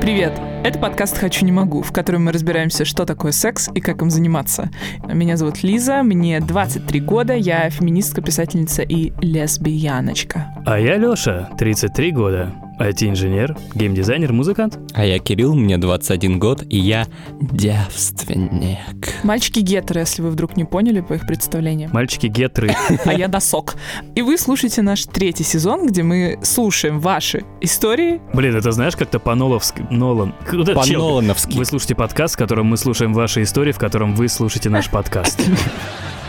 Привет! Это подкаст «Хочу, не могу», в котором мы разбираемся, что такое секс и как им заниматься. Меня зовут Лиза, мне 23 года, я феминистка, писательница и лесбияночка. А я Лёша, 33 года. IT-инженер, геймдизайнер, музыкант. А я Кирилл, мне 21 год, и я девственник. Мальчики гетеры, если вы вдруг не поняли по их представлениям. Мальчики гетры. А я носок. И вы слушаете наш третий сезон, где мы слушаем ваши истории. Блин, это знаешь, как-то по-ноловски... Нолан... По-нолановски. Вы слушаете подкаст, в котором мы слушаем ваши истории, в котором вы слушаете наш подкаст.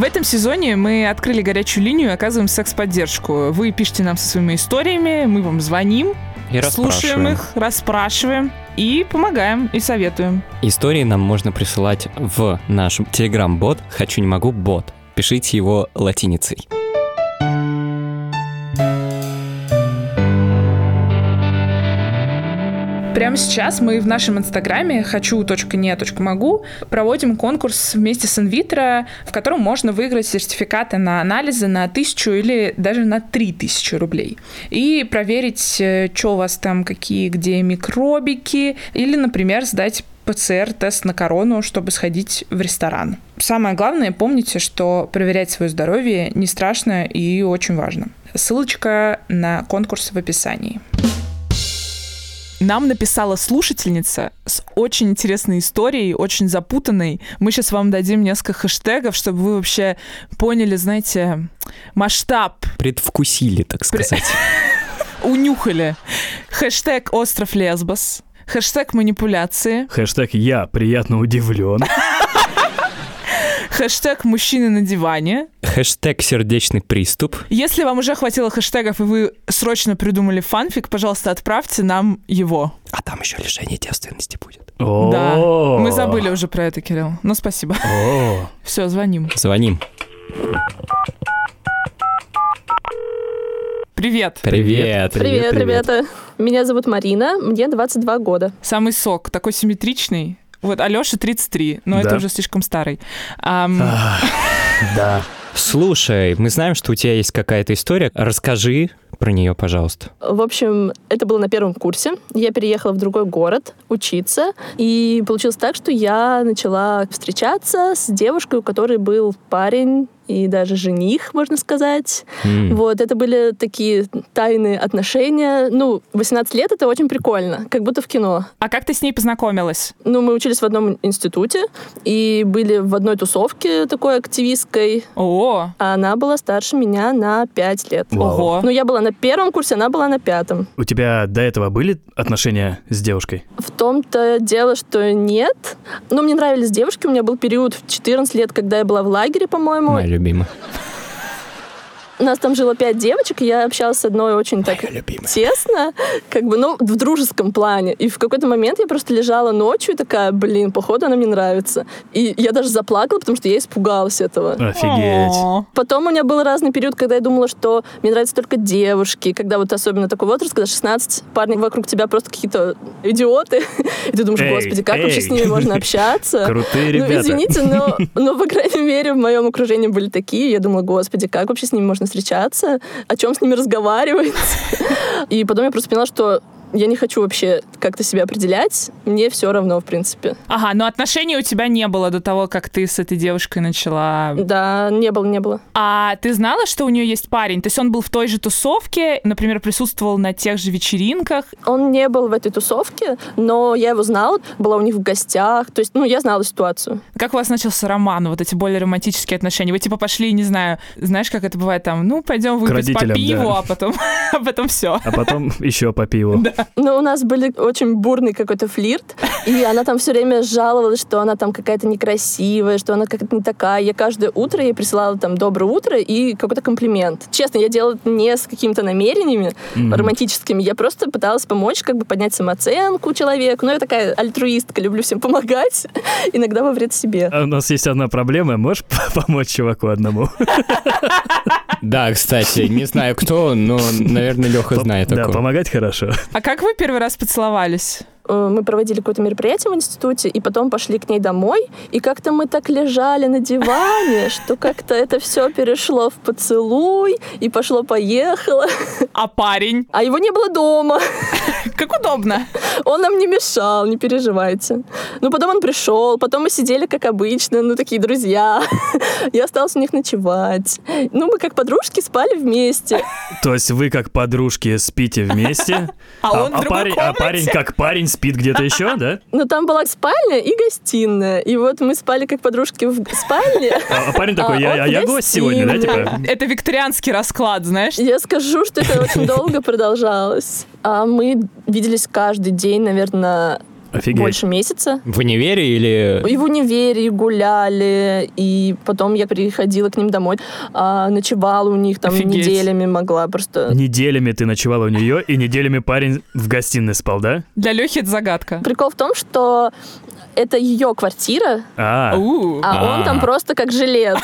В этом сезоне мы открыли горячую линию и оказываем секс-поддержку. Вы пишите нам со своими историями, мы вам звоним, И слушаем их, расспрашиваем и помогаем, и советуем. Истории нам можно присылать в наш телеграм-бот «Хочу, не могу, бот». Пишите его латиницей. Прямо сейчас мы в нашем инстаграме хочу.не.могу проводим конкурс вместе с инвитро, в котором можно выиграть сертификаты на анализы на тысячу или даже на три тысячи рублей. И проверить, что у вас там, какие, где микробики, или, например, сдать ПЦР-тест на корону, чтобы сходить в ресторан. Самое главное, помните, что проверять свое здоровье не страшно и очень важно. Ссылочка на конкурс в описании. Нам написала слушательница с очень интересной историей, очень запутанной. Мы сейчас вам дадим несколько хэштегов, чтобы вы вообще поняли, знаете, масштаб, Предвкусили, так сказать. унюхали. Хэштег «Остров Лесбос», хэштег «Манипуляции», Хэштег «Я приятно удивлен». хэштег «Мужчины на диване». Хэштег «Сердечный приступ». Если вам уже хватило хэштегов, и вы срочно придумали фанфик, пожалуйста, отправьте нам его. А там еще лишение девственности будет. Да, мы забыли уже про это, Кирилл. Ну, спасибо. Все, звоним. Звоним. Привет. Привет. Привет, ребята. Меня зовут Марина, мне 22 года. Самый сок, такой симметричный. Вот Алёша 33, но это Да. уже слишком старый. Ам, Да. Слушай, мы знаем, что у тебя есть какая-то история. Расскажи про нее, пожалуйста. В общем, это было на первом курсе. Я переехала в другой город учиться, и получилось так, что я начала встречаться с девушкой, у которой был парень и даже жених, можно сказать. М. Вот, это были такие тайные отношения. Ну, 18 лет — это очень прикольно, как будто в кино. а как ты с ней познакомилась? Ну, мы учились в одном институте и были в одной тусовке такой активистской, О, а она была старше меня на 5 лет. Ого. Ну, я была на первом курсе, она была на пятом. У тебя до этого были отношения с девушкой? В том-то дело, что нет. Но мне нравились девушки. У меня был период в 14 лет, когда я была в лагере, по-моему. Моя любимая. У нас там жило пять девочек, и я общалась с одной очень так тесно, как бы, ну, в дружеском плане. И в какой-то момент я просто лежала ночью и такая, блин, походу она мне нравится. И я даже заплакала, потому что я испугалась этого. Офигеть. Потом у меня был разный период, когда я думала, что мне нравятся только девушки, когда вот особенно такой возраст, когда 16 парней вокруг тебя просто какие-то идиоты, и ты думаешь, господи, как вообще с ними можно общаться? Крутые Ну, ребята. извините, но, но, по крайней мере, в моем окружении были такие. Я думала, господи, как вообще с ними можно встречаться? О чем с ними разговаривать? И потом я просто поняла, что я не хочу вообще как-то себя определять. Мне все равно, в принципе. Ага, но отношений у тебя не было до того, как ты с этой девушкой начала. Да, не было, не было. А ты знала, что у нее есть парень? То есть он был в той же тусовке, например, присутствовал на тех же вечеринках. Он не был в этой тусовке, но я его знала, была у них в гостях. То есть, ну, я знала ситуацию. Как у вас начался роман, вот эти более романтические отношения? Вы типа пошли, не знаю, знаешь, как это бывает там, ну, пойдем выпить по пиву, да. а потом, а потом все. А потом еще по пиву. Но у нас были очень бурный какой-то флирт, и она там все время жаловалась, что она там какая-то некрасивая, что она как-то не такая. Я каждое утро ей присылала там «доброе утро» и какой-то комплимент. Честно, я делала это не с какими-то намерениями Мгм. романтическими, я просто пыталась помочь, как бы поднять самооценку человеку. Ну, я такая альтруистка, люблю всем помогать, иногда во вред себе. А у нас есть одна проблема. Можешь помочь чуваку одному? Да, кстати, не знаю кто, но, наверное, Леха знает Да, такого. помогать хорошо. А как вы первый раз поцеловались? Э, мы проводили какое-то мероприятие в институте, и потом пошли к ней домой, и как-то мы так лежали на диване, что как-то это все перешло в поцелуй, и пошло-поехало. А парень? А его не было дома. Как удобно. Он нам не мешал, не переживайте. Ну, потом он пришел, потом мы сидели, как обычно, ну, такие друзья. Я осталась у них ночевать. Ну, мы как подружки спали вместе. То есть вы как подружки спите вместе, А он в другой парень, а парень как парень спит где-то еще, да? Ну, там была спальня и гостиная. И вот мы спали как подружки в спальне. А, а парень такой, А я, а гость сегодня, да, типа? Это викторианский расклад, знаешь? Я скажу, что это очень долго продолжалось. А мы виделись каждый день, наверное, Офигеть. больше месяца. В универе или... И в универе и гуляли, и потом я приходила к ним домой, а, ночевала у них там Офигеть. неделями могла просто. Неделями ты ночевала у нее, и неделями парень в гостиной спал, да? Для Лехи это загадка. Прикол в том, что это ее квартира, А, У. а он А. там просто как жилец.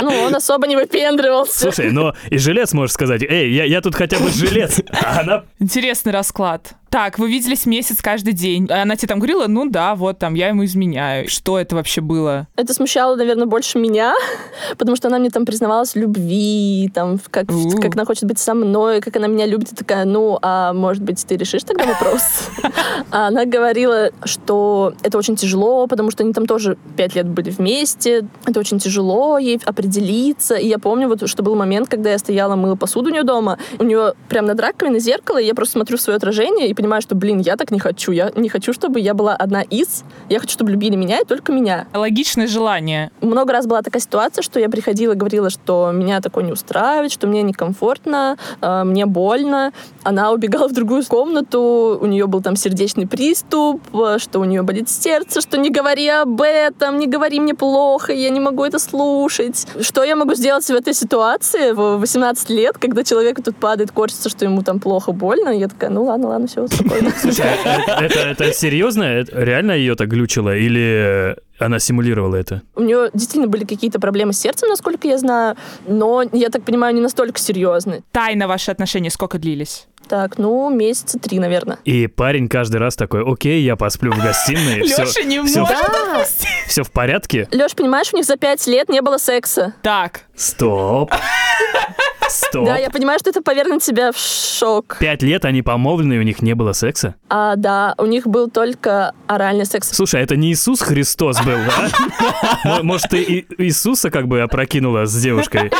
Ну, он особо не выпендривался. слушай, но и жилец можешь сказать, эй, я, я тут хотя бы жилец, а она... Интересный расклад. Так, вы виделись месяц каждый день. А она тебе там говорила, ну да, вот там, я ему изменяю. Что это вообще было? Это смущало, наверное, больше меня, потому что она мне там признавалась в любви, там, как, как она хочет быть со мной, как она меня любит. И такая, ну, а может быть, ты решишь тогда вопрос? А она говорила, что это очень тяжело, потому что они там тоже пять лет были вместе. Это очень тяжело ей определиться. И я помню, вот, что был момент, когда я стояла, мыла посуду у нее дома. У нее прям над раковиной зеркало, и я просто смотрю в свое отражение и понимаю, что, блин, я так не хочу. Я не хочу, чтобы я была одна из. Я хочу, чтобы любили меня и только меня Логичное желание. много раз была такая ситуация, что я приходила и говорила, что меня такое не устраивает, что мне некомфортно, э, мне больно. Она убегала в другую комнату, у нее был там сердечный приступ, э, что у нее болит сердце, что не говори об этом, не говори мне плохо, я не могу это слушать. Что я могу сделать в этой ситуации в 18 лет, когда человек тут падает, корчится, что ему там плохо, больно? Я такая, ну ладно, ладно, все, спокойно. Слушай, а это, это серьезно? Реально ее так глючило? Или она симулировала это? У нее действительно были какие-то проблемы с сердцем, насколько я знаю, но, я так понимаю, не настолько серьезные. Тайна ваши отношения сколько длились? Так, ну, месяца три, наверное. И парень каждый раз такой, окей, я посплю в гостиной, все, Леша не может. Все в порядке? Леш, понимаешь, у них за пять лет не было секса. Так, Стоп. Стоп. Да, я понимаю, что это повернет тебя в шок. Пять лет они помолвлены, и у них не было секса? А, да, у них был только оральный секс. Слушай, а это не Иисус Христос был, да? Может, ты и- Иисуса как бы опрокинула с девушкой?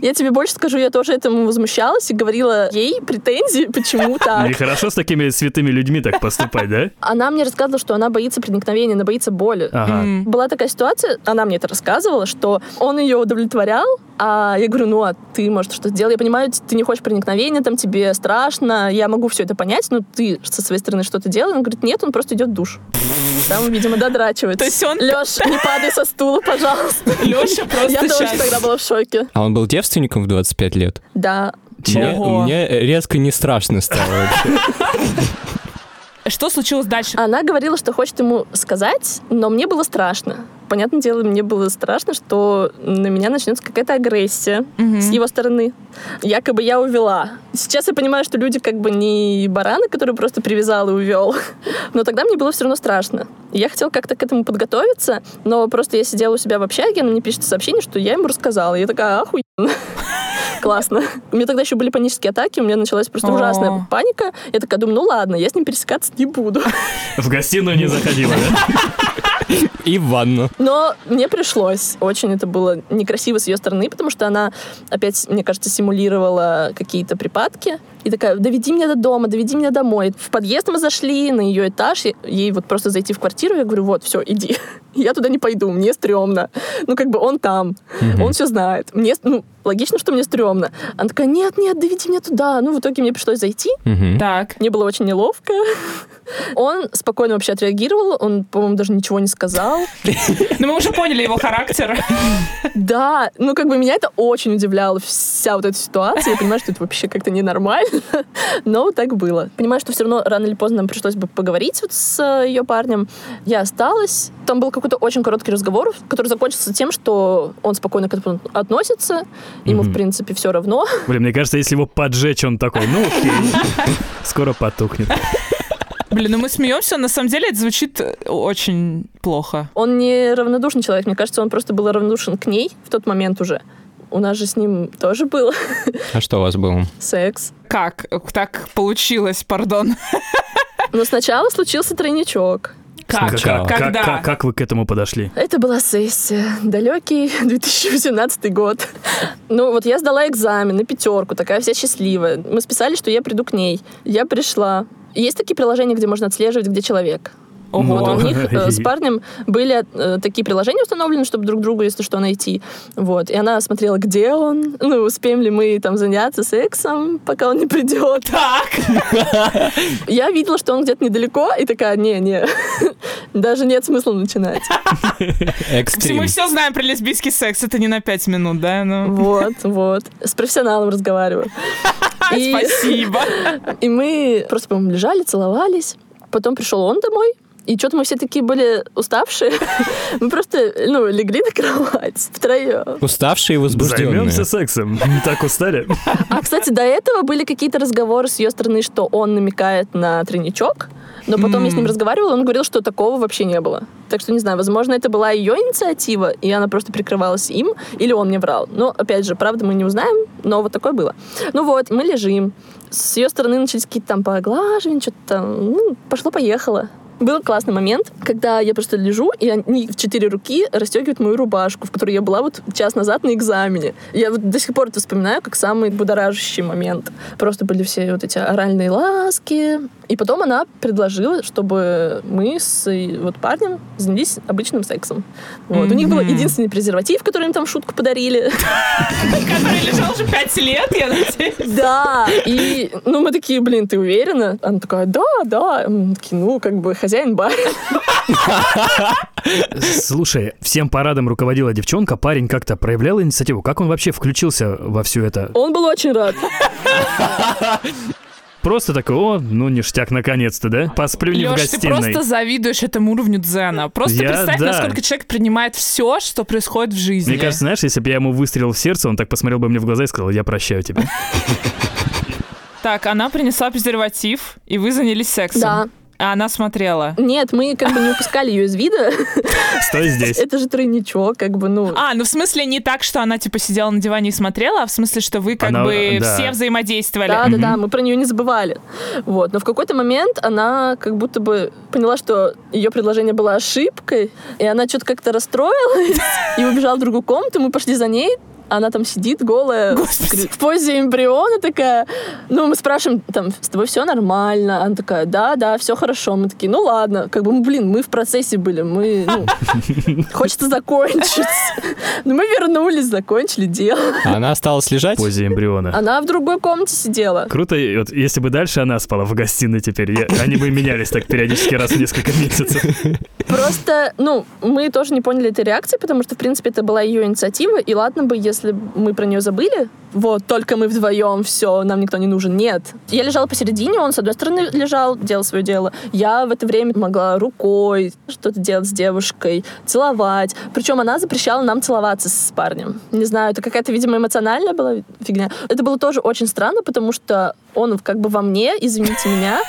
Я тебе больше скажу, я тоже этому возмущалась и говорила ей претензии, почему так. Нехорошо с такими святыми людьми так поступать, да? Она мне рассказывала, что она боится проникновения, она боится боли. Была такая ситуация, она мне это рассказывала, что он ее удовлетворял, а я говорю, ну а ты, может, что сделал? Я понимаю, ты не хочешь проникновения, там тебе страшно, я могу все это понять, но ты со своей стороны что-то делаешь? Он говорит, нет, он просто идет в душ. Там, видимо, додрачивается. То есть он- Леш, не падай со стула, пожалуйста. Леша просто Я тоже тогда была в шоке. А он был девственником в 25 лет? Да. Мне, мне резко не страшно стало вообще. Что случилось дальше? Она говорила, что хочет ему сказать, но мне было страшно. Понятное дело, мне было страшно, что на меня начнется какая-то агрессия Мгм. с его стороны. Якобы я увела. Сейчас я понимаю, что люди как бы не бараны, которые просто привязал и увел. Но тогда мне было все равно страшно. Я хотела как-то к этому подготовиться, но просто я сидела у себя в общаге, она мне пишет сообщение, что я ему рассказала. Я такая, охуенно. Классно. У меня тогда еще были панические атаки, у меня началась просто ужасная паника. Я такая думаю, ну ладно, я с ним пересекаться не буду. В гостиную не заходила, да? И в ванну. Но мне пришлось. Очень это было некрасиво с ее стороны, потому что она опять, мне кажется, симулировала какие-то припадки. И такая, доведи меня до дома, доведи меня домой. В подъезд мы зашли, на ее этаж. и Ей вот просто зайти в квартиру, я говорю, вот, все, иди. Я туда не пойду, мне стрёмно. Ну, как бы он там, он все знает. Мне, ну, логично, что мне стрёмно. Она такая, нет, нет, доведи меня туда. Ну, в итоге мне пришлось зайти. Так. Мне было очень неловко. Он спокойно вообще отреагировал, он, по-моему, даже ничего не сказал. Ну, мы уже поняли его характер. Да, ну как бы меня это очень удивляло, вся вот эта ситуация. Я понимаю, что это вообще как-то ненормально. Но так было. Понимаю, что все равно рано или поздно нам пришлось бы поговорить вот с э, ее парнем. Я осталась. Там был какой-то очень короткий разговор, который закончился тем, что он спокойно к этому относится. Ему, в принципе, все равно. Блин, мне кажется, если его поджечь, он такой, ну окей, скоро потухнет. Блин, ну мы смеемся, на самом деле это звучит э, очень плохо. Он не равнодушный человек. Мне кажется, он просто был равнодушен к ней в тот момент уже. У нас же с ним тоже был А что у вас было? секс. Как так получилось, пардон? Но сначала случился тройничок. Как? Сначала. как- Когда? как- как вы к этому подошли? Это была сессия. Далекий 2018 год. Ну, вот я сдала экзамен на пятерку, такая вся счастливая. Мы списали, что я приду к ней. Я пришла. Есть такие приложения, где можно отслеживать, где человек. Ого. Вот у них э, с парнем были э, такие приложения установлены, чтобы друг другу, если что, найти. Вот. И она смотрела, где он, ну, успеем ли мы там заняться сексом, пока он не придет. Так. Я видела, что он где-то недалеко, и такая, не-не, даже нет смысла начинать. Экстрим. Мы все знаем про лесбийский секс, это не на пять минут, да? Ну, Вот, вот. С профессионалом разговариваю. И- спасибо. И мы просто, по-моему, лежали, целовались. Потом пришел он домой. И что-то мы все такие были уставшие. Мы просто, ну, легли на кровать втроем. Уставшие и возбужденные. Займемся сексом. Так устали? А, кстати, до этого были какие-то разговоры с ее стороны, что он намекает на тройничок. Но потом я с ним разговаривала, он говорил, что такого вообще не было. Так что, не знаю, возможно, это была ее инициатива, и она просто прикрывалась им, или он мне врал. Но, опять же, правда мы не узнаем, но вот такое было. Ну вот, мы лежим. С ее стороны начались какие-то там поглаживания, что-то там, ну, пошло-поехало. Был классный момент, когда я просто лежу, и они в четыре руки расстегивают мою рубашку, в которой я была вот час назад на экзамене. Я вот до сих пор это вспоминаю как самый будоражащий момент. Просто были все вот эти оральные ласки. И потом она предложила, чтобы мы с вот парнем занялись обычным сексом. Вот. У них был единственный презерватив, который им там в шутку подарили. Который лежал уже пять лет, я надеюсь. Да, и, ну, мы такие, блин, ты уверена? Она такая, да, да. Такие, ну, как бы хозяин барин. Слушай, всем парадом руководила девчонка, парень как-то проявлял инициативу. Как он вообще включился во все это? Он был очень рад. Просто такой, о, ну ништяк, наконец-то, да? Посплю не в Лёш, ты гостиной. просто завидуешь этому уровню дзена. Просто Я- представь, да. насколько человек принимает все, что происходит в жизни. Мне кажется, знаешь, если бы я ему выстрелил в сердце, он так посмотрел бы мне в глаза и сказал, я прощаю тебя. Так, она принесла презерватив, и вы занялись сексом. Да. А она смотрела. Нет, мы как бы не упускали ее из вида. Стой здесь. Это же тройничок, как бы, ну... А, ну в смысле не так, что она типа сидела на диване и смотрела, а в смысле, что вы как Она- бы да. все взаимодействовали. Да, да, да, мы про нее не забывали. Вот. Но в какой-то момент она как будто бы поняла, что ее предложение было ошибкой, и она что-то как-то расстроилась и убежала в другую комнату. Мы пошли за ней. Она там сидит голая, Господи. в позе эмбриона такая. Ну, мы спрашиваем, там, с тобой все нормально? Она такая, да, да, все хорошо. Мы такие, ну ладно. Как бы, ну, блин, мы в процессе были, мы, ну, хочется закончить. Но мы вернулись, закончили дело. Она осталась лежать? В позе эмбриона. Она в другой комнате сидела. Круто, вот если бы дальше она спала в гостиной теперь, я- они бы менялись так периодически раз в несколько месяцев. Просто, ну, мы тоже не поняли этой реакции, потому что, в принципе, это была ее инициатива, и ладно бы, если б мы про нее забыли, вот, только мы вдвоем, все, нам никто не нужен. Нет. Я лежала посередине, он с одной стороны лежал, делал свое дело. Я в это время могла рукой что-то делать с девушкой, целовать. Причем она запрещала нам целоваться с парнем. Не знаю, это какая-то, видимо, эмоциональная была фигня. Это было тоже очень странно, потому что он как бы во мне, извините меня,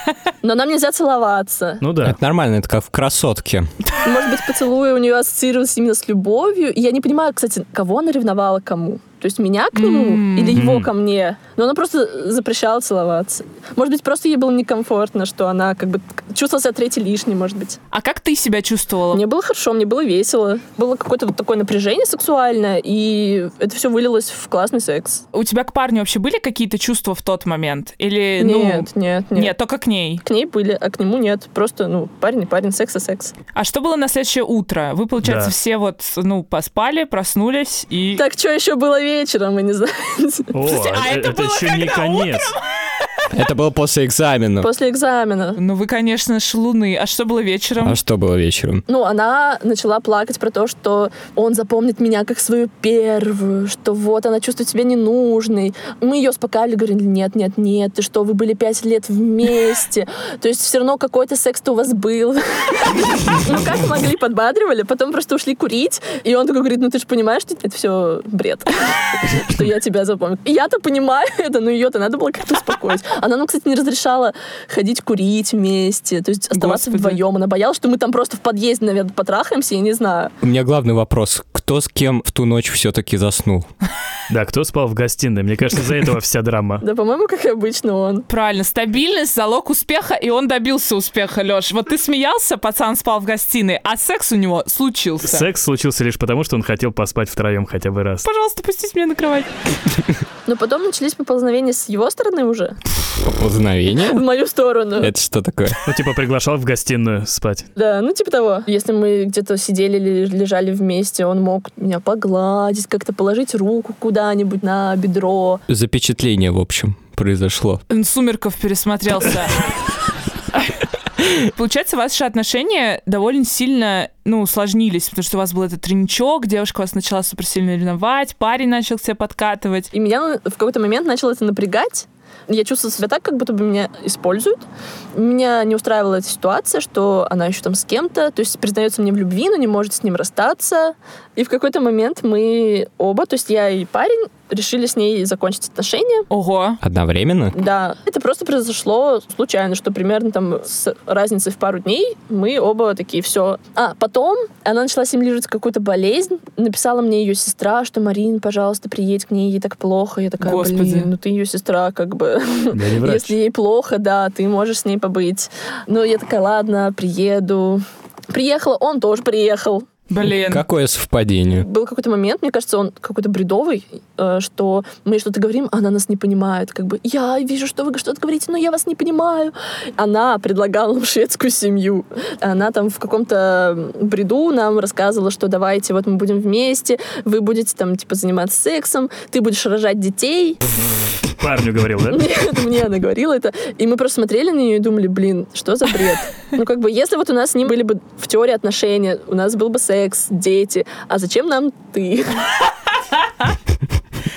но нам нельзя целоваться. Ну да. Это нормально, это как в красотке. Может быть, поцелуи у нее ассоциировались именно с любовью. И я не понимаю, кстати, кого она ревновала кому. То есть меня к нему М. или его ко мне. Но она просто запрещала целоваться. Может быть, просто ей было некомфортно, что она как бы чувствовала себя третьей лишней, может быть. А как ты себя чувствовала? Мне было хорошо, мне было весело. Было какое-то вот такое напряжение сексуальное, и это все вылилось в классный секс. У тебя к парню вообще были какие-то чувства в тот момент? Или, ну... Нет, нет, нет. Нет, только к ней. К ней были, а к нему нет. Просто, ну, парень и парень, секс и секс. А что было на следующее утро? Вы, получается, Да. все вот, ну, поспали, проснулись и... Так, что еще было вечером, мы не знаем. О, Слушайте, а это это было еще не конец. Это было после экзамена. После экзамена. Ну вы, конечно, шалуны. А что было вечером? А что было вечером? Ну, она начала плакать про то, что он запомнит меня как свою первую, что вот она чувствует себя ненужной. Мы ее успокаивали, говорили, нет, нет, нет, ты что, вы были пять лет вместе. То есть все равно какой-то секс-то у вас был. Ну, как могли, подбадривали, потом просто ушли курить, и он такой говорит, ну ты же понимаешь, что это все бред, что я тебя запомню. И я-то понимаю это, но ее-то надо было как-то успокоить. Она нам, кстати, не разрешала ходить курить вместе, то есть оставаться Господи. вдвоем. Она боялась, что мы там просто в подъезде, наверное, потрахаемся, я не знаю. У меня главный вопрос. Кто с кем в ту ночь все-таки заснул? Да, кто спал в гостиной? Мне кажется, из-за этого вся драма. Да, по-моему, как и обычно он. Правильно, стабильность — залог успеха, и он добился успеха, Леш. Вот ты смеялся, пацан спал в гостиной, а секс у него случился. Секс случился лишь потому, что он хотел поспать втроем хотя бы раз. Пожалуйста, пустите меня на кровать. Но потом начались поползновения с его стороны уже, Поползновение? в мою сторону. Это что такое? Ну, типа, приглашал в гостиную спать. Да, ну типа того. Если мы где-то сидели или лежали вместе, он мог меня погладить, как-то положить руку куда-нибудь на бедро. Запечатление, в общем, произошло. Сумерков пересмотрелся. Получается, ваши отношения довольно сильно, ну, усложнились, потому что у вас был этот треничок, девушка вас начала супер сильно ревновать, парень начал к тебе подкатывать. И меня в какой-то момент начало это напрягать. Я чувствовала себя так, как будто бы меня используют. Меня не устраивала эта ситуация, что она еще там с кем-то, то есть признается мне в любви, но не может с ним расстаться. И в какой-то момент мы оба, то есть я и парень, решили с ней закончить отношения. Ого. Одновременно? Да, это просто произошло случайно, что примерно там с разницей в пару дней мы оба такие, все. А потом она начала симулировать какую-то болезнь, написала мне ее сестра, что Марин, пожалуйста, приедь к ней, ей так плохо. Я такая, Господи. блин, ну ты ее сестра, как бы. Да не врач. Если ей плохо, да, ты можешь с ней побыть. Ну, я такая, ладно, приеду. Приехала, он тоже приехал. Блин. Какое совпадение? Был какой-то момент, мне кажется, он какой-то бредовый, э, что мы что-то говорим, а она нас не понимает. Как бы, я вижу, что вы что-то говорите, но я вас не понимаю. Она предлагала нам шведскую семью. Она там в каком-то бреду нам рассказывала, что давайте, вот мы будем вместе, вы будете там, типа, заниматься сексом, ты будешь рожать детей. Парню говорил, да? Нет, мне она говорила это. И мы просто смотрели на нее и думали, блин, что за бред? Ну, как бы, если вот у нас с ним были бы в теории отношения, у нас был бы секс, дети, а зачем нам ты?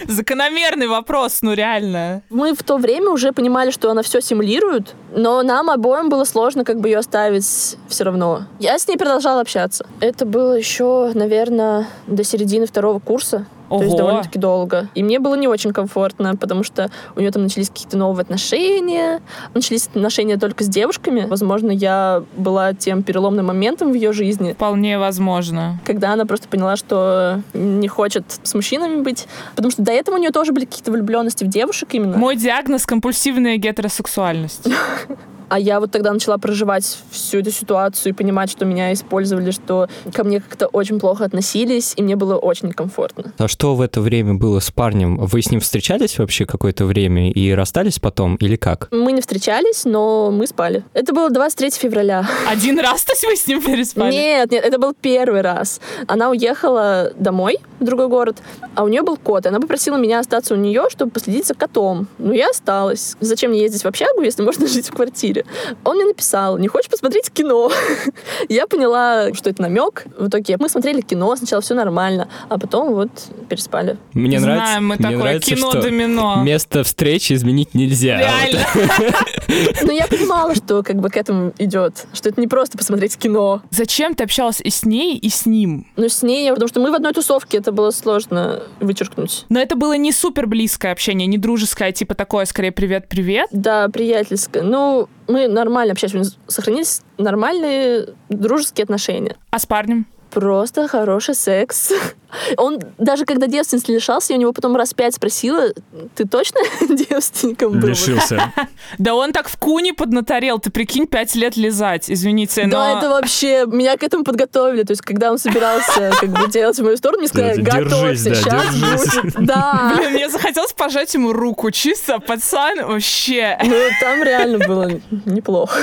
Закономерный вопрос, ну реально. Мы в то время уже понимали, что она все симулирует, но нам обоим было сложно как бы ее оставить все равно. Я с ней продолжала общаться. Это было еще, наверное, до середины второго курса. То есть Ого. довольно-таки долго. И мне было не очень комфортно, потому что у нее там начались какие-то новые отношения. Начались отношения только с девушками. Возможно, я была тем переломным моментом в ее жизни, Вполне возможно. когда она просто поняла, что не хочет с мужчинами быть. Потому что до этого у нее тоже были какие-то влюбленности в девушек именно. Мой диагноз — компульсивная гетеросексуальность. А я вот тогда начала проживать всю эту ситуацию и понимать, что меня использовали, что ко мне как-то очень плохо относились, и мне было очень некомфортно. А что в это время было с парнем? Вы с ним встречались вообще какое-то время и расстались потом или как? Мы не встречались, но мы спали. Это было 23 февраля. Один раз, то есть вы с ним переспали? Нет, нет, это был первый раз. Она уехала домой в другой город, а у нее был кот. И она попросила меня остаться у нее, чтобы последить за котом. Ну, я осталась. Зачем мне ездить в общагу, если можно жить в квартире? Он мне написал, не хочешь посмотреть кино? Я поняла, что это намек. В итоге мы смотрели кино, сначала все нормально, а потом вот переспали. Мне Знаем нравится, мы мне такое нравится, что кино-домино. место встречи изменить нельзя. Реально. Но я понимала, что как бы к этому идет, что это не просто посмотреть кино. Зачем ты общалась и с ней, и с ним? Но с ней, потому что мы в одной тусовке, это было сложно вычеркнуть. Но это было не супер близкое общение, не дружеское, типа такое, скорее, привет-привет. Да, приятельское. Ну, мы нормально общались, у нас сохранились нормальные дружеские отношения. А с парнем? Просто хороший секс. Он даже когда девственности лишался, я у него потом раз пять спросила, ты точно девственником был? Лишился. Да он так в куне поднаторел, ты прикинь, пять лет лизать, извините, но... Да, это вообще, меня к этому подготовили. То есть, когда он собирался как бы делать в мою сторону, мне сказали, готовься, да, сейчас держись». будет. Да. Блин, мне захотелось пожать ему руку, чисто, пацан, вообще. Ну, там реально было неплохо.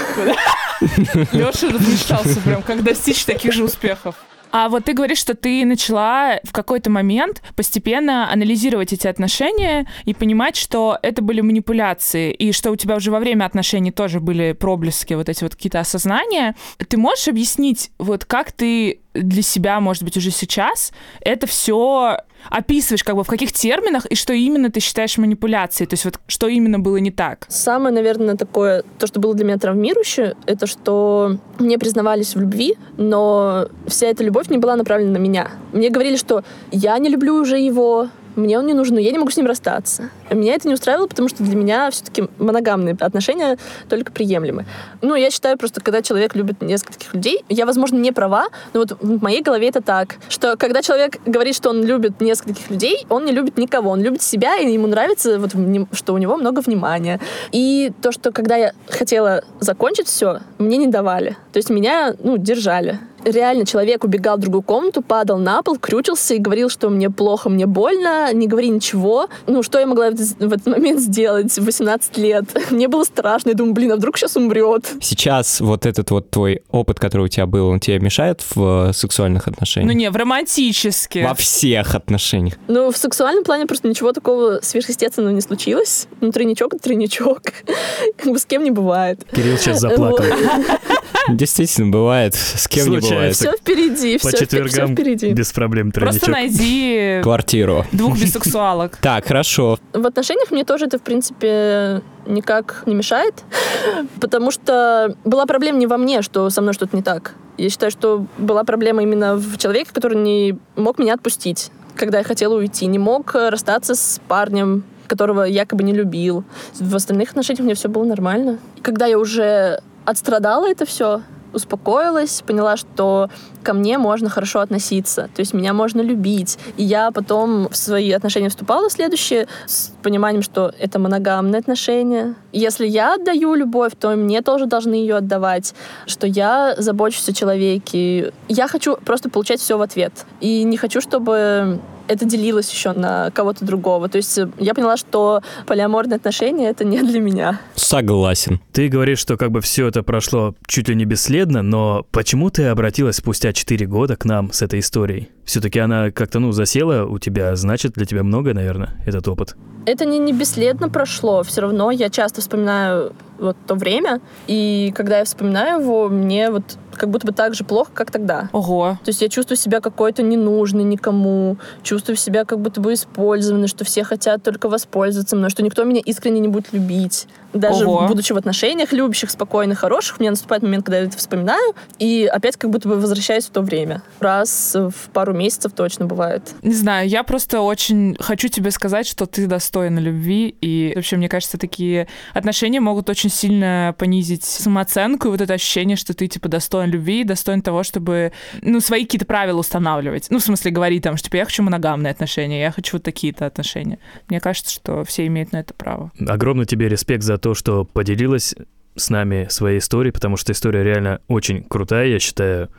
Леша размечтался прям, как достичь таких же успехов. А вот ты говоришь, что ты начала в какой-то момент постепенно анализировать эти отношения и понимать, что это были манипуляции, и что у тебя уже во время отношений тоже были проблески, вот эти вот какие-то осознания. Ты можешь объяснить, вот как ты для себя, может быть, уже сейчас это все описываешь, как бы в каких терминах и что именно ты считаешь манипуляцией, то есть вот что именно было не так? Самое, наверное, такое, то, что было для меня травмирующее, это что мне признавались в любви, но вся эта любовь не была направлена на меня. Мне говорили, что я не люблю уже его, мне он не нужен, но я не могу с ним расстаться. Меня это не устраивало, потому что для меня все-таки моногамные отношения только приемлемы. Ну, я считаю просто, когда человек любит нескольких людей, я, возможно, не права, но вот в моей голове это так, что когда человек говорит, что он любит нескольких людей, он не любит никого, он любит себя, и ему нравится, вот, что у него много внимания. И то, что когда я хотела закончить все, мне не давали. То есть меня, ну, держали реально человек убегал в другую комнату, падал на пол, крючился и говорил, что мне плохо, мне больно, не говори ничего. Ну, что я могла в этот момент сделать в 18 лет? Мне было страшно. Я думаю, блин, а вдруг сейчас умрет? Сейчас вот этот вот твой опыт, который у тебя был, он тебе мешает в э, сексуальных отношениях? Ну не, в романтических. Во всех отношениях. Ну, в сексуальном плане просто ничего такого сверхъестественного не случилось. Ну, тройничок — тройничок. Как бы с кем не бывает. Кирилл сейчас заплакал. Действительно, бывает. С кем не бывает. Все впереди, По все, четвергам впереди. без проблем Просто тройничок. найди Квартиру. двух бисексуалок. Так, хорошо. В отношениях мне тоже это, в принципе, никак не мешает, потому что была проблема не во мне, что со мной что-то не так. Я считаю, что была проблема именно в человеке, который не мог меня отпустить, когда я хотела уйти, не мог расстаться с парнем, которого якобы не любил. В остальных отношениях у меня все было нормально. Когда я уже отстрадала это все, успокоилась, поняла, что ко мне можно хорошо относиться, то есть меня можно любить. И я потом в свои отношения вступала следующие с пониманием, что это моногамные отношения. Если я отдаю любовь, то мне тоже должны ее отдавать, что я забочусь о человеке. Я хочу просто получать все в ответ. И не хочу, чтобы это делилось еще на кого-то другого. То есть я поняла, что полиаморные отношения — это не для меня. Согласен. Ты говоришь, что как бы все это прошло чуть ли не бесследно, но почему ты обратилась спустя 4 года к нам с этой историей? Все-таки она как-то, ну, засела у тебя, значит, для тебя много, наверное, этот опыт. Это не, не бесследно прошло. Все равно я часто вспоминаю вот то время, и когда я вспоминаю его, мне вот как будто бы так же плохо, как тогда. Ого. То есть я чувствую себя какой-то ненужной никому, чувствую себя как будто бы использованной, что все хотят только воспользоваться мной, что никто меня искренне не будет любить. Даже Ого. будучи в отношениях, любящих, спокойных, хороших, у меня наступает момент, когда я это вспоминаю, и опять как будто бы возвращаюсь в то время. Раз в пару месяцев точно бывает. Не знаю, я просто очень хочу тебе сказать, что ты достойна любви, и вообще, мне кажется, такие отношения могут очень сильно понизить самооценку и вот это ощущение, что ты, типа, достоин любви, достоин того, чтобы, ну, свои какие-то правила устанавливать. Ну, в смысле, говорить там, что, типа, я хочу моногамные отношения, я хочу вот такие-то отношения. Мне кажется, что все имеют на это право. Огромный тебе респект за то, что поделилась с нами своей историей, потому что история реально очень крутая, я считаю.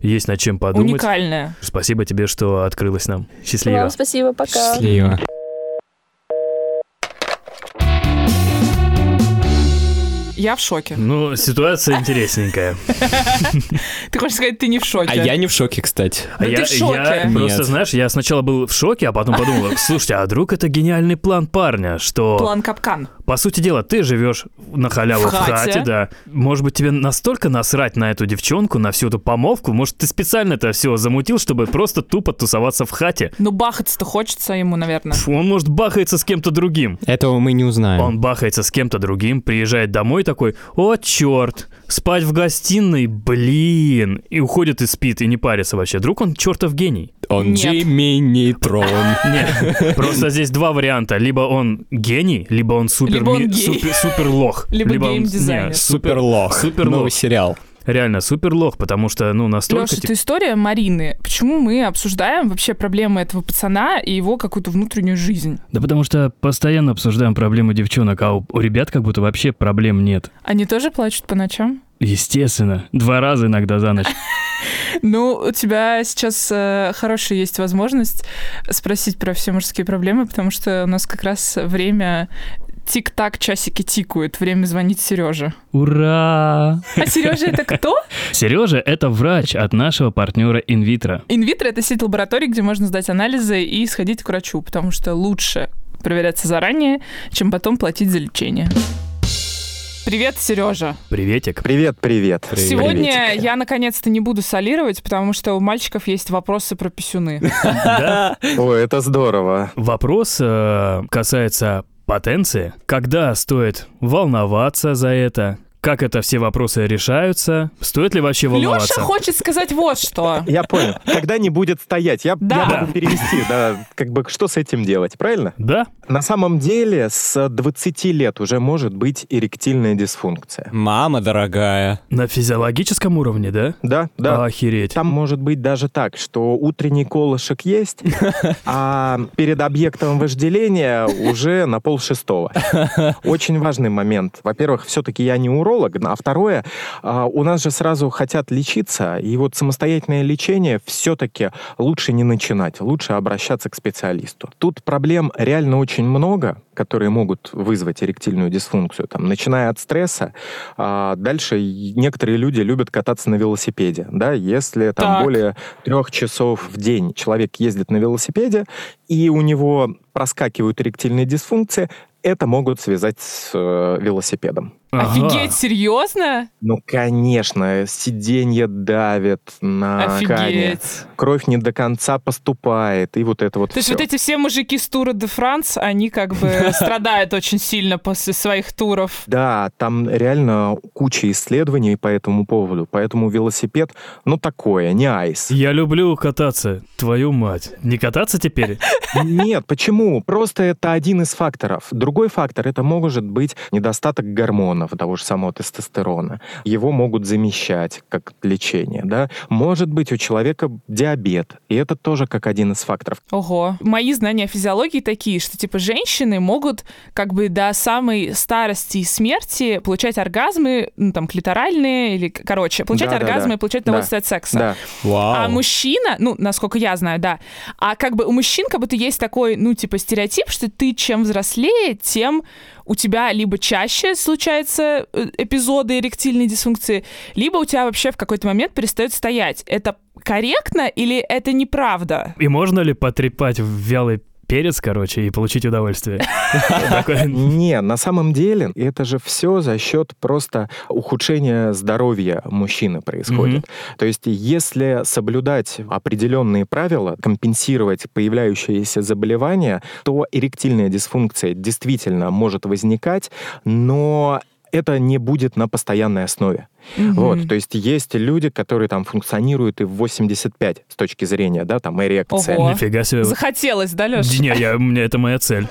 Есть над чем подумать. Уникальная. Спасибо тебе, что открылась нам. Счастливо. Вам спасибо, пока. Счастливо. Я в шоке. Ну, ситуация интересненькая. Ты хочешь сказать, ты не в шоке? А я не в шоке, кстати. А Ну, ты я, в шоке. я просто, знаешь, я сначала был в шоке, а потом подумал, слушайте, а вдруг это гениальный план парня, что, План капкан. По сути дела, ты живешь на халяву В в хате. хате. да. Может быть, тебе настолько насрать на эту девчонку, на всю эту помолвку, может, ты специально это все замутил, чтобы просто тупо тусоваться в хате. Ну, бахаться-то хочется ему, наверное. Фу, он, может, бахается с кем-то другим. Этого мы не узнаем. Он бахается с кем-то другим, приезжает домой такой, о, черт, спать в гостиной, блин, и уходит и спит, и не парится вообще. Вдруг он чертов гений. Он Нет. Джимми Нейтрон. Нет, просто здесь два варианта. Либо он гений, либо он супер, Либо он гей. супер, супер лох. Либо он- геймдизайнер. не, Супер лох. Супер Новый лох. сериал. Реально, супер лох, потому что, ну, настолько... Леша, типа, это история Марины. Почему мы обсуждаем вообще проблемы этого пацана и его какую-то внутреннюю жизнь? Да потому что постоянно обсуждаем проблемы девчонок, а у, у ребят как будто вообще проблем нет. Они тоже плачут по ночам? Естественно. Два раза иногда за ночь. Ну, у тебя сейчас э, хорошая есть возможность спросить про все мужские проблемы, потому что у нас как раз время Тик-так, часики тикают, время звонить Сереже. Ура! А Сережа это кто? Сережа — это врач от нашего партнера Инвитро. Инвитро — это сеть лабораторий, где можно сдать анализы и сходить к врачу, потому что лучше проверяться заранее, чем потом платить за лечение. Привет, Сережа. Приветик. Привет, привет. Сегодня Приветик. я наконец-то не буду солировать, потому что у мальчиков есть вопросы про писюны. Да. Ой, это здорово. Вопрос э, касается потенции. Когда стоит волноваться за это? Как это все вопросы решаются? Стоит ли вообще Леша волноваться? хочет сказать вот что. Я понял. Когда не будет стоять, я, Да. я могу перевести, да, как бы что с этим делать, правильно? Да? На самом деле с 20 лет уже может быть эректильная дисфункция. Мама дорогая. На физиологическом уровне, да? Да, да. Охереть. Там может быть даже так, что утренний колышек есть, а перед объектом вожделения уже на пол шестого. Очень важный момент. Во-первых, все-таки я не уролог, а второе, у нас же сразу хотят лечиться, и вот самостоятельное лечение все-таки лучше не начинать, лучше обращаться к специалисту. Тут проблем реально очень много, которые могут вызвать эректильную дисфункцию, там, начиная от стресса, а дальше некоторые люди любят кататься на велосипеде, да, если там Так. более трех часов в день человек ездит на велосипеде, и у него проскакивают эректильные дисфункции, это могут связать с э, велосипедом. Ага. Офигеть, серьезно? Ну, конечно, сиденье давит на Офигеть. кровь не до конца поступает, и вот это вот То есть вот эти все мужики с тура де Франс, они как бы страдают очень сильно после своих туров. Да, там реально куча исследований по этому поводу, поэтому велосипед, ну, такое, не айс. Я люблю кататься, твою мать. Не кататься теперь? Нет, почему? Просто это один из факторов. Другой фактор это может быть недостаток гормонов, того же самого тестостерона. Его могут замещать как лечение, да. Может быть у человека диабет, и это тоже как один из факторов. Ого. Мои знания о физиологии такие, что типа женщины могут как бы до самой старости и смерти получать оргазмы, ну там клиторальные или, короче, получать Да-да-да. оргазмы и получать Да. удовольствие от секса. Да. Вау. А мужчина, ну, насколько я знаю, да, а как бы у мужчин как будто есть такой, ну, типа, стереотип, что ты чем взрослее, тем у тебя либо чаще случаются э, эпизоды эректильной дисфункции, либо у тебя вообще в какой-то момент перестает стоять. Это корректно или это неправда? И можно ли потрепать в вялый перец, короче, и получить удовольствие? Не, на самом деле это же все за счет просто ухудшения здоровья мужчины происходит. То есть если соблюдать определенные правила, компенсировать появляющиеся заболевания, то эректильная дисфункция действительно может возникать, но это не будет на постоянной основе. Вот, то есть есть люди, которые там функционируют и в 85 с точки зрения, да, там эрекция. Ого. Нифига себе. Захотелось, да, Леш? Не, я, у меня это моя цель.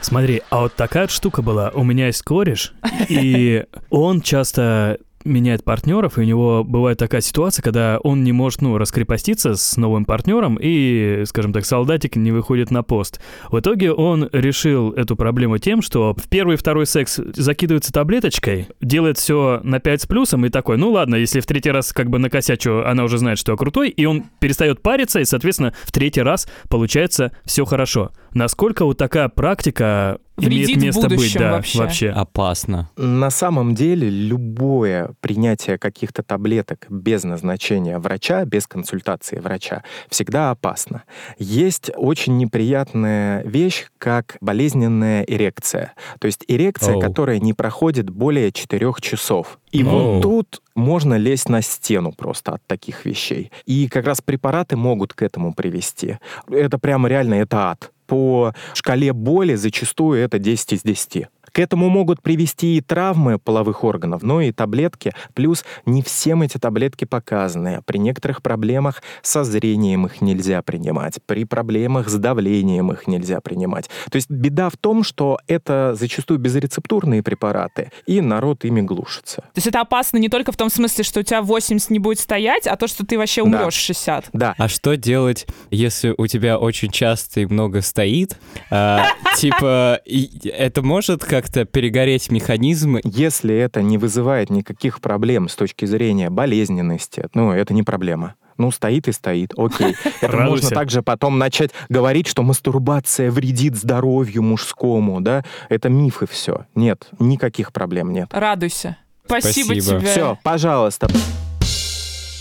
Смотри, а вот такая вот штука была. У меня есть кореш, и он часто меняет партнеров, и у него бывает такая ситуация, когда он не может, ну, раскрепоститься с новым партнером, и, скажем так, солдатик не выходит на пост. В итоге он решил эту проблему тем, что в первый и второй секс закидывается таблеточкой, делает все на 5 с плюсом, и такой, ну ладно, если в третий раз как бы накосячу, она уже знает, что я крутой, и он перестает париться, и, соответственно, в третий раз получается все хорошо. Насколько вот такая практика Вредит имеет место быть, да, вообще. вообще. Опасно. На самом деле любое принятие каких-то таблеток без назначения врача, без консультации врача, всегда опасно. Есть очень неприятная вещь, как болезненная эрекция. То есть эрекция, Оу. которая не проходит более 4 часов. И Оу. вот тут можно лезть на стену просто от таких вещей. И как раз препараты могут к этому привести. Это прямо реально, это ад. По шкале боли зачастую это 10 из 10. К этому могут привести и травмы половых органов, но и таблетки. Плюс не всем эти таблетки показаны. При некоторых проблемах со зрением их нельзя принимать. При проблемах с давлением их нельзя принимать. То есть беда в том, что это зачастую безрецептурные препараты, и народ ими глушится. То есть это опасно не только в том смысле, что у тебя 80 не будет стоять, а то, что ты вообще Да. умрешь в 60. Да, А что делать, если у тебя очень часто и много стоит? А, типа, это может как-то перегореть механизм? Если это не вызывает никаких проблем с точки зрения болезненности, ну, это не проблема. Ну, стоит и стоит, окей. Это Радуйся. можно также потом начать говорить, что мастурбация вредит здоровью мужскому, да? Это миф и все. Нет, никаких проблем нет. Радуйся. Спасибо, Спасибо. тебе. Все, пожалуйста.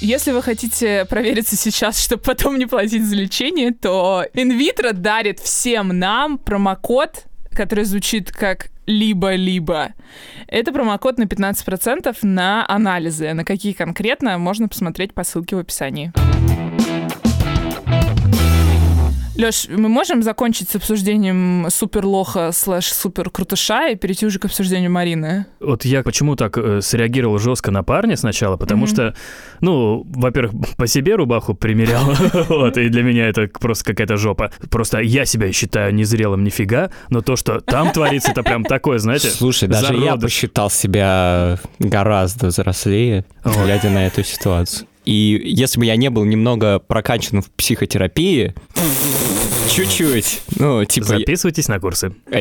Если вы хотите провериться сейчас, чтобы потом не платить за лечение, то инвитро дарит всем нам промокод, который звучит как либо-либо. Это промокод на 15% на анализы. На какие конкретно, можно посмотреть по ссылке в описании. Леш, мы можем закончить с обсуждением суперлоха слэш супер крутыша и перейти уже к обсуждению Марины? Вот я почему так э, среагировал жестко на парня сначала, потому Мгм. что, ну, во-первых, по себе рубаху примерял, вот, и для меня это просто какая-то жопа. Просто я себя считаю незрелым нифига, но то, что там творится, это прям такое, знаете, Слушай, даже я посчитал себя гораздо взрослее, глядя на эту ситуацию. И если бы я не был немного прокачан в психотерапии, чуть-чуть, ну, типа... Записывайтесь на курсы.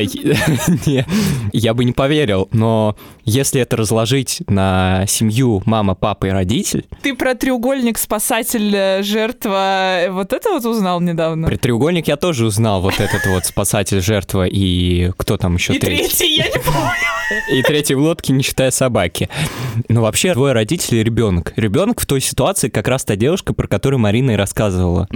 Я бы не поверил, но если это разложить на семью мама, папа и родитель, Ты про треугольник спасатель, э, жертва, э, вот это вот узнал недавно? при треугольник я тоже узнал вот этот вот спасатель, жертва и кто там еще И третий, я не помню. И третий в лодке, не считая собаки. Ну, вообще, двое родителей и ребенок. Ребенок в той ситуации как раз та девушка, про которую Марина и рассказывала.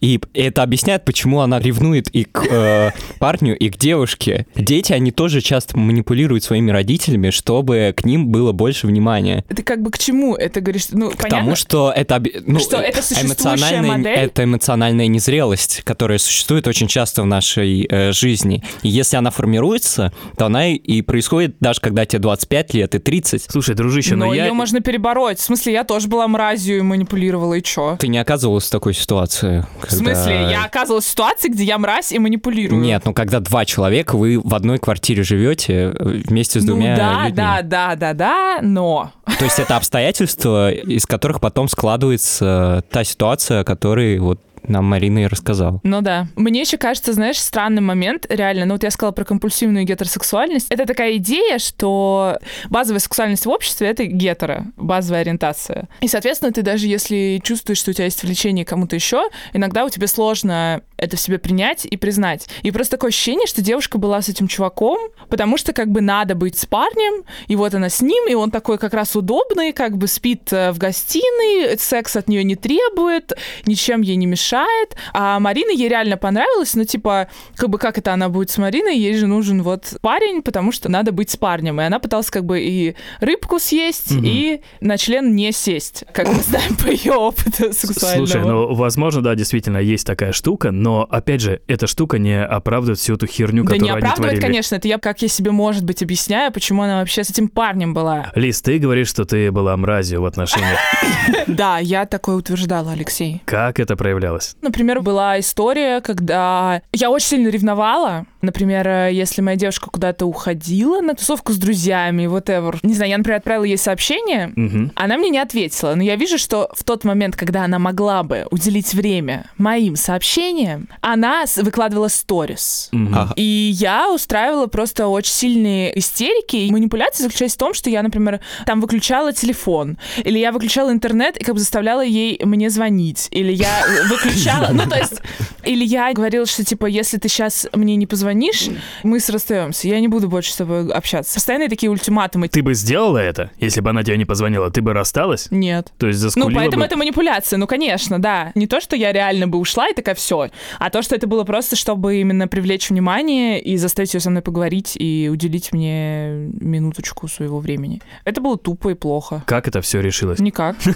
И это объясняет, почему она ревнует и к э, парню, и к девушке. Дети, они тоже часто манипулируют своими родителями, чтобы к ним было больше внимания. Ты как бы к чему это говоришь? Ну, К понятно. тому, что это, ну, Что это эмоциональная, модель? это эмоциональная незрелость, которая существует очень часто в нашей э, жизни. И если она формируется, то она и- происходит даже когда тебе 25 лет и 30. Слушай, дружище, Но но я... ее можно перебороть. В смысле, я тоже была мразью и манипулировала, и чё? Ты не оказывалась в такой ситуации? В смысле, я оказывалась в ситуации, где я мразь и манипулирую. Нет, ну когда два человека, вы в одной квартире живете э, вместе с ну двумя да, людьми. да, да, да, да, но То есть это обстоятельства, из которых потом складывается та ситуация, о которой вот нам Марина и рассказала. Ну да. Мне еще кажется, знаешь, странный момент, реально, ну вот я сказала про компульсивную гетеросексуальность. Это такая идея, что базовая сексуальность в обществе — это гетеро, базовая ориентация. И, соответственно, ты даже если чувствуешь, что у тебя есть влечение к кому-то еще, иногда у тебя сложно это в себе принять и признать. И просто такое ощущение, что девушка была с этим чуваком, потому что как бы надо быть с парнем, и вот она с ним, и он такой как раз удобный, как бы спит э, в гостиной, секс от нее не требует, ничем ей не мешает. А Марина ей реально понравилась, но типа, как бы как это она будет с Мариной, ей же нужен вот парень, потому что надо быть с парнем. И она пыталась как бы и рыбку съесть, Мгм. и на член не сесть, как мы знаем по ее опыту сексуального. Слушай, ну, возможно, да, действительно есть такая штука, но, опять же, эта штука не оправдывает всю эту херню, Да не которую они оправдывает, творили. конечно, это я как я себе, может быть, объясняю, почему она вообще с этим парнем была. Лиз, ты говоришь, что ты была мразью в отношениях. Да, я такое утверждала, Алексей. Как это проявлялось? Например, была история, когда я очень сильно ревновала. Например, э, если моя девушка куда-то уходила на тусовку с друзьями, whatever. Не знаю, я, например, отправила ей сообщение, Мгм. она мне не ответила, но я вижу, что в тот момент, когда она могла бы уделить время моим сообщениям, она выкладывала сторис. Ага. И я устраивала просто очень сильные истерики. И манипуляция заключалась в том, что я, например, там выключала телефон, или я выключала интернет и как бы заставляла ей мне звонить, или я выключала, ну то есть, или я говорила, что типа, если ты сейчас мне не позвонишь, мы расстаемся, я не буду больше с тобой общаться. Постоянные такие ультиматумы. Ты бы сделала это, если бы она тебе не позвонила? Ты бы рассталась? Нет. То есть Ну, заскулила поэтому бы? это манипуляция, ну, конечно, да. Не то, что я реально бы ушла и такая, все, а то, что это было просто, чтобы именно привлечь внимание и заставить ее со мной поговорить и уделить мне минуточку своего времени. Это было тупо и плохо. Как это все решилось? Никак.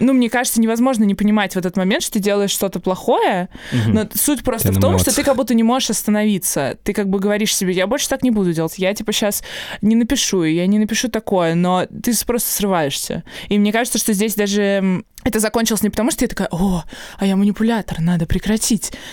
Ну, мне кажется, невозможно не понимать в этот момент, что ты делаешь что-то плохое, но суть просто в том, что ты как будто не можешь остановиться. Ты как бы говоришь себе, я больше так не буду делать. Я типа сейчас не напишу, и я не напишу такое, но ты просто срываешься. И мне кажется, что здесь даже это закончилось не потому, что я такая, о, а я манипулятор, надо прекратить.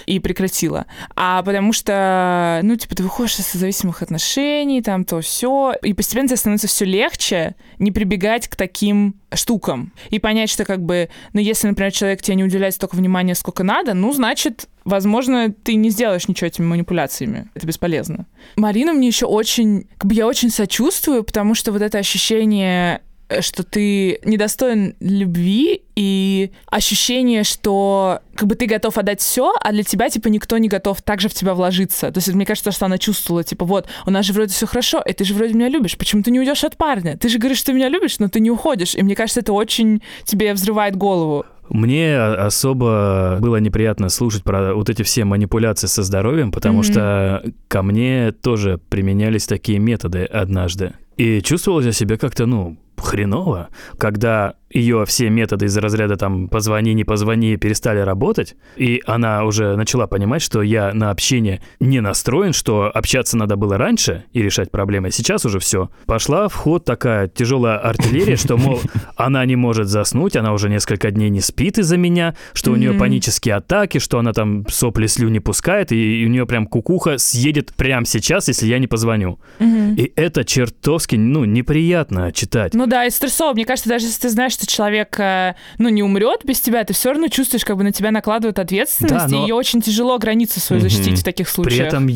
И прекратила. А потому что, ну, типа, ты выходишь из зависимых отношений, там, то все, и постепенно тебе становится все легче не прибегать к таким штукам. И понять, что как бы, ну, если, например, человек тебе не уделяет столько внимания, сколько надо, ну, значит, возможно, ты не сделаешь ничего этими манипуляциями. Это бесполезно. Марина мне еще очень... Как бы я очень сочувствую, потому что вот это ощущение что ты недостоин любви и ощущение, что как бы ты готов отдать все, а для тебя, типа, никто не готов также в тебя вложиться. То есть мне кажется, что она чувствовала, типа, вот, у нас же вроде все хорошо, и ты же вроде меня любишь, почему ты не уйдешь от парня? Ты же говоришь, что ты меня любишь, но ты не уходишь. И мне кажется, это очень тебе взрывает голову. Мне особо было неприятно слушать про вот эти все манипуляции со здоровьем, потому Мгм. что ко мне тоже применялись такие методы однажды. И чувствовал я себя как-то, ну, хреново, когда ее все методы из разряда там «позвони, не позвони» перестали работать, и она уже начала понимать, что я на общение не настроен, что общаться надо было раньше и решать проблемы. Сейчас уже все. Пошла в ход такая тяжелая артиллерия, что, мол, она не может заснуть, она уже несколько дней не спит из-за меня, что у нее панические атаки, что она там сопли, слюни пускает, и у нее прям кукуха съедет прямо сейчас, если я не позвоню. И это чертовски, ну, неприятно читать. Ну да, и стрессово. Мне кажется, даже если ты знаешь, что человек, э, ну, не умрет без тебя, ты все равно чувствуешь, как бы на тебя накладывают ответственность, Да, но- и ее очень тяжело границу свою защитить в таких При случаях. этом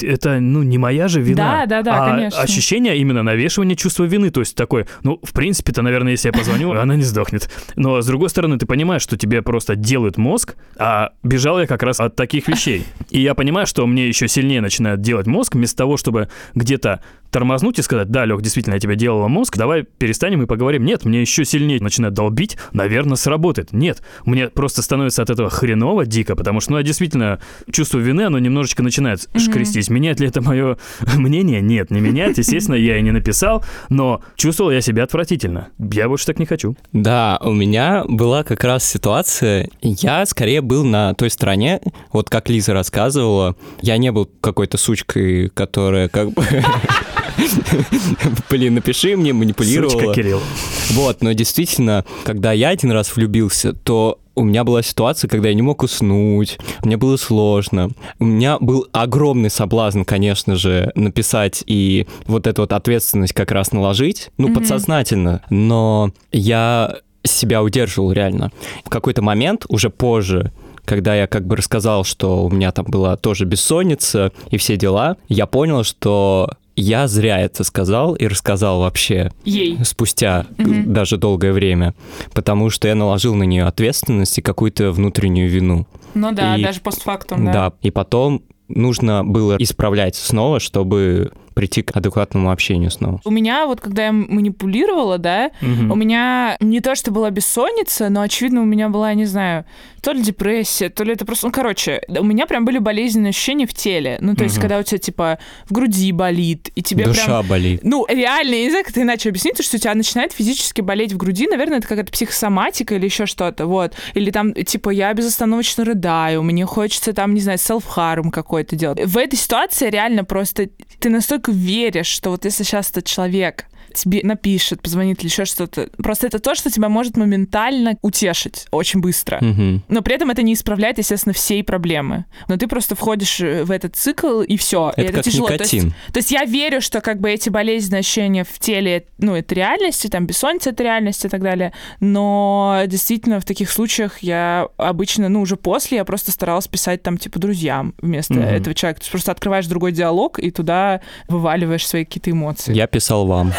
это, ну, не моя же вина. Да, да, да, а конечно. ощущение именно навешивания чувства вины. То есть такой, ну, в принципе-то, наверное, если я позвоню, она не сдохнет. Но, с другой стороны, ты понимаешь, что тебе просто делают мозг, а бежал я как раз от таких вещей. И я понимаю, что мне еще сильнее начинает делать мозг, вместо того, чтобы где-то тормознуть и сказать, да, Лех, действительно, я тебе делала мозг, давай перестанем и поговорим. Нет, мне еще сильнее начинает долбить, наверное, сработает. Нет, мне просто становится от этого хреново, дико, потому что, ну, я действительно чувство вины, оно немножечко начинает Мгм. шкрестись. Меняет ли это мое мнение? Нет, не меняет. Естественно, я и не написал, но чувствовал я себя отвратительно. Я больше так не хочу. Да, у меня была как раз ситуация, я скорее был на той стороне, вот как Лиза рассказывала, я не был какой-то сучкой, которая как бы... Блин, напиши мне, манипулировала. Сучка, Кирилл. Вот, но действительно, когда я один раз влюбился, то у меня была ситуация, когда я не мог уснуть, мне было сложно. У меня был огромный соблазн, конечно же, написать и вот эту вот ответственность как раз наложить, ну, Мгм. подсознательно, но я себя удерживал реально. В какой-то момент, уже позже, когда я как бы рассказал, что у меня там была тоже бессонница и все дела, я понял, что я зря это сказал и рассказал вообще Ей. спустя Мгм. даже долгое время, потому что я наложил на нее ответственность и какую-то внутреннюю вину. Ну да, И- даже постфактум, да. Да, и потом нужно было исправлять снова, чтобы прийти к адекватному общению снова. У меня вот, когда я манипулировала, да, у меня не то, что была бессонница, но, очевидно, у меня была, я не знаю, то ли депрессия, то ли это просто... Ну, короче, у меня прям были болезненные ощущения в теле. Ну, то есть, когда у тебя, типа, в груди болит, и тебе Душа прям... болит. Ну, реально, я не знаю, как это иначе объяснить, то, что у тебя начинает физически болеть в груди, наверное, это какая-то психосоматика или еще что-то, вот. Или там, типа, я безостановочно рыдаю, мне хочется там, не знаю, селф-харм какой-то делать. В этой ситуации реально просто ты настолько веришь, что вот если сейчас этот человек тебе напишет, позвонит или еще что-то, просто это то, что тебя может моментально утешить очень быстро. Мгм. Но при этом это не исправляет, естественно, всей проблемы. Но ты просто входишь э, в этот цикл, и все. Это как тяжело. То есть- никотин. то есть я верю, что как бы эти болезненные ощущения в теле, ну, это реальность, и там бессонница это реальность и так далее. Но действительно в таких случаях я обычно, ну, уже после я просто старалась писать там типа друзьям вместо Мгм. этого человека. То есть просто открываешь другой диалог и туда вываливаешь свои какие-то эмоции. Я писал вам,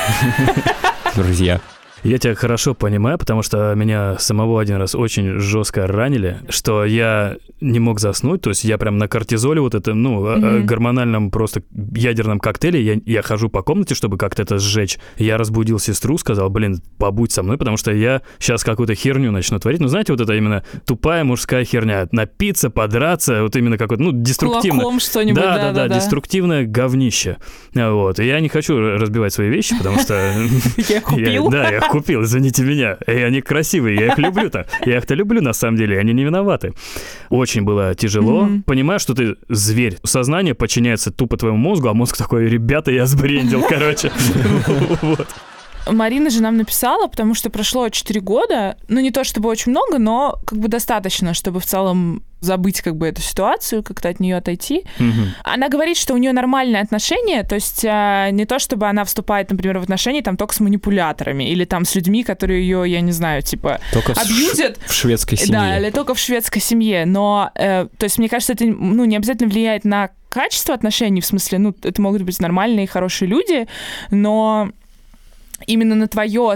друзья. Я тебя хорошо понимаю, потому что меня самого один раз очень жестко ранили, что я не мог заснуть, то есть я прям на кортизоле вот это, ну, Мгм. гормональном просто ядерном коктейле, я, я хожу по комнате, чтобы как-то это сжечь. Я разбудил сестру, сказал, блин, побудь со мной, потому что я сейчас какую-то херню начну творить. Ну, знаете, вот это именно тупая мужская херня. Напиться, подраться, вот именно какой-то, ну, деструктивно. Кулаком что-нибудь, Да, да, да, да, деструктивное говнище. Вот. И я не хочу разбивать свои вещи, потому что... Я купил. Да, я купил, извините меня. И они красивые, я их люблю-то. Я их-то люблю, на самом деле, они не виноваты. Очень было тяжело. Мгм. Понимаешь, что ты зверь. Сознание подчиняется тупо твоему мозгу, а мозг такой, ребята, я сбрендил, короче. Вот. Марина же нам написала, потому что прошло 4 года, ну не то чтобы очень много, но как бы достаточно, чтобы в целом забыть как бы эту ситуацию, как-то от нее отойти. Мгм. Она говорит, что у нее нормальные отношения, то есть а, не то, чтобы она вступает, например, в отношения там только с манипуляторами или там с людьми, которые ее, я не знаю, типа Только в, ш- абьюзят. в шведской семье. Да, или только в шведской семье. Но, э, то есть, мне кажется, это ну, не обязательно влияет на качество отношений, в смысле, ну, это могут быть нормальные, хорошие люди, но именно на твое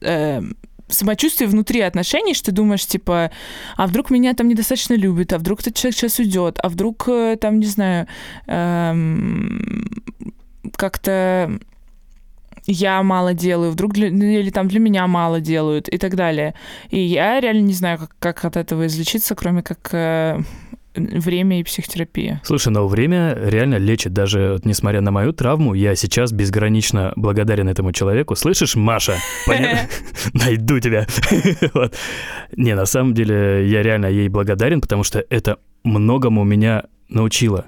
э, самочувствие внутри отношений, что ты думаешь, типа, а вдруг меня там недостаточно любят, а вдруг этот человек сейчас уйдет, а вдруг э, там, не знаю, эм, как-то я мало делаю, вдруг для, ну, или там для меня мало делают? и так далее. И я реально не знаю, как, как от этого излечиться, кроме как э, время и психотерапия. Слушай, но время реально лечит. Даже несмотря на мою травму, я сейчас безгранично благодарен этому человеку. Слышишь, Маша? Найду тебя. Не, на самом деле, я реально ей благодарен, потому что это многому меня научило.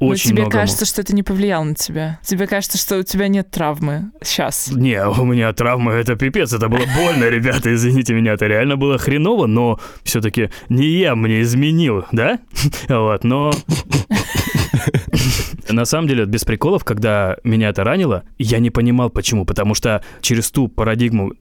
Очень Но тебе многому. кажется, что это не повлияло на тебя. Тебе кажется, что у тебя нет травмы сейчас. Не, у меня травма, это пипец, это было больно, ребята, извините меня, это реально было хреново, но все-таки не я мне изменил, да? Вот, но... На самом деле, без приколов, когда меня это ранило, я не понимал, почему. Потому что через ту парадигму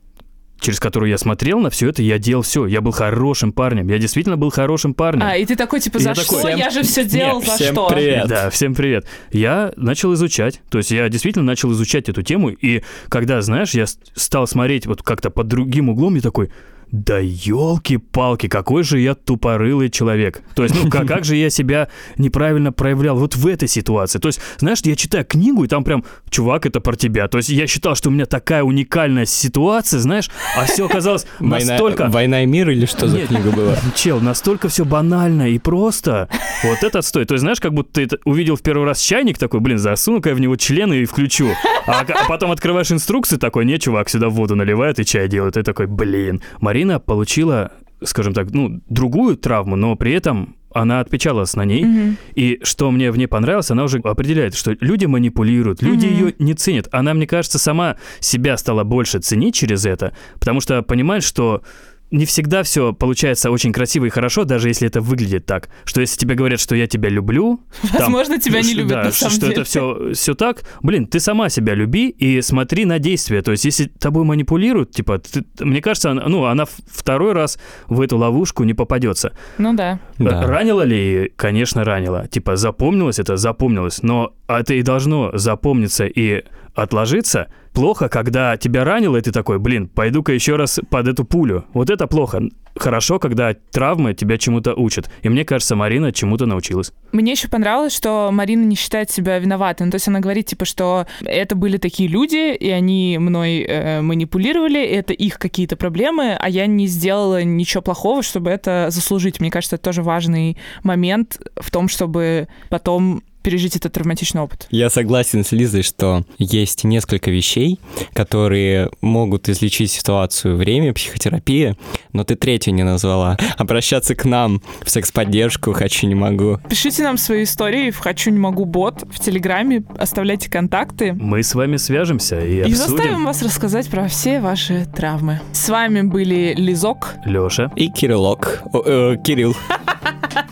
через которую я смотрел на все это, я делал все. Я был хорошим парнем. Я действительно был хорошим парнем. А, и ты такой, типа, за я что? Такой, я же все делал, Нет, за всем что? привет. Да, всем привет. Я начал изучать. То есть я действительно начал изучать эту тему. И когда, знаешь, я стал смотреть вот как-то под другим углом, я такой, да елки-палки, какой же я тупорылый человек. То есть, ну, как, как же я себя неправильно проявлял вот в этой ситуации. То есть, знаешь, я читаю книгу, и там прям, чувак, это про тебя. То есть, я считал, что у меня такая уникальная ситуация, знаешь, а все оказалось настолько... Война, война и мир или что за Нет. книга была? Чел, настолько все банально и просто. Вот это отстой. То есть, знаешь, как будто ты увидел в первый раз чайник такой, блин, засуну-ка я в него члены и включу. А, а потом открываешь инструкции такой, не, чувак, сюда воду наливают и чай делают. И такой, блин. Марина получила, скажем так, ну, другую травму, но при этом она отпечаталась на ней. Мгм. И что мне в ней понравилось, она уже определяет, что люди манипулируют, люди Мгм. ее не ценят. Она, мне кажется, сама себя стала больше ценить через это, потому что понимает, что не всегда все получается очень красиво и хорошо, даже если это выглядит так. Что если тебе говорят, что я тебя люблю... там, Возможно, тебя не любят да, на самом что деле. это все, все так. Блин, ты сама себя люби и смотри на действия. То есть, если тобой манипулируют, типа, ты- мне кажется, она- ну, она второй раз в эту ловушку не попадется. Ну да. Да. Ранило ли? Конечно, ранило. Типа, запомнилось это? Запомнилось. Но это и должно запомниться и отложиться. Плохо, когда тебя ранило, и ты такой, блин, пойду-ка еще раз под эту пулю. Вот это плохо. Хорошо, когда травмы тебя чему-то учат. И мне кажется, Марина чему-то научилась. Мне еще понравилось, что Марина не считает себя виноватой. Ну, то есть она говорит, типа, что это были такие люди, и они мной э, манипулировали, это их какие-то проблемы, а я не сделала ничего плохого, чтобы это заслужить. Мне кажется, это тоже важный момент в том, чтобы потом пережить этот травматичный опыт. Я согласен с Лизой, что есть несколько вещей, которые могут излечить ситуацию время, психотерапия, но ты третью не назвала. Обращаться к нам в секс-поддержку хочу, не могу. Пишите нам свои истории в «Хочу, не могу» бот в Телеграме, оставляйте контакты. Мы с вами свяжемся и И обсудим. заставим вас рассказать про все ваши травмы. С вами были Лизок. Лёша, И Кириллок. О, э, Кирилл.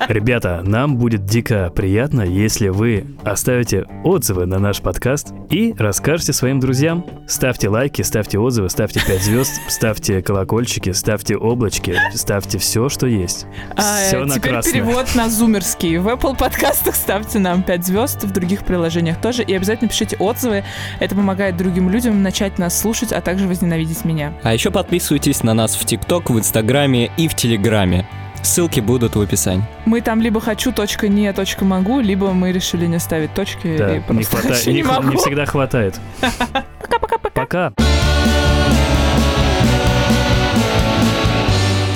ребята, нам будет дико приятно, если вы оставите отзывы на наш подкаст и расскажете своим друзьям. Ставьте лайки, ставьте отзывы, ставьте 5 звезд, ставьте колокольчики, ставьте облачки, ставьте все, что есть. А, Все на теперь красное. перевод на зумерский. В Apple подкастах ставьте нам 5 звезд, в других приложениях тоже. И обязательно пишите отзывы. Это помогает другим людям начать нас слушать, а также возненавидеть меня. А еще подписывайтесь на нас в ТикТок, в Инстаграме и в Телеграме. Ссылки будут в описании. Мы там либо хочу, точка не, точка могу, либо мы решили не ставить точки. Да, и не, просто хватает, не, не могу. не всегда хватает. Пока-пока.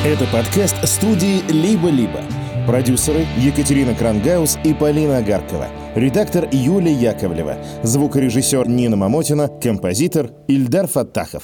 Это подкаст студии «Либо-либо». Продюсеры Екатерина Крангаус и Полина Агаркова. Редактор Юлия Яковлева. Звукорежиссер Нина Мамотина. Композитор Ильдар Фаттахов.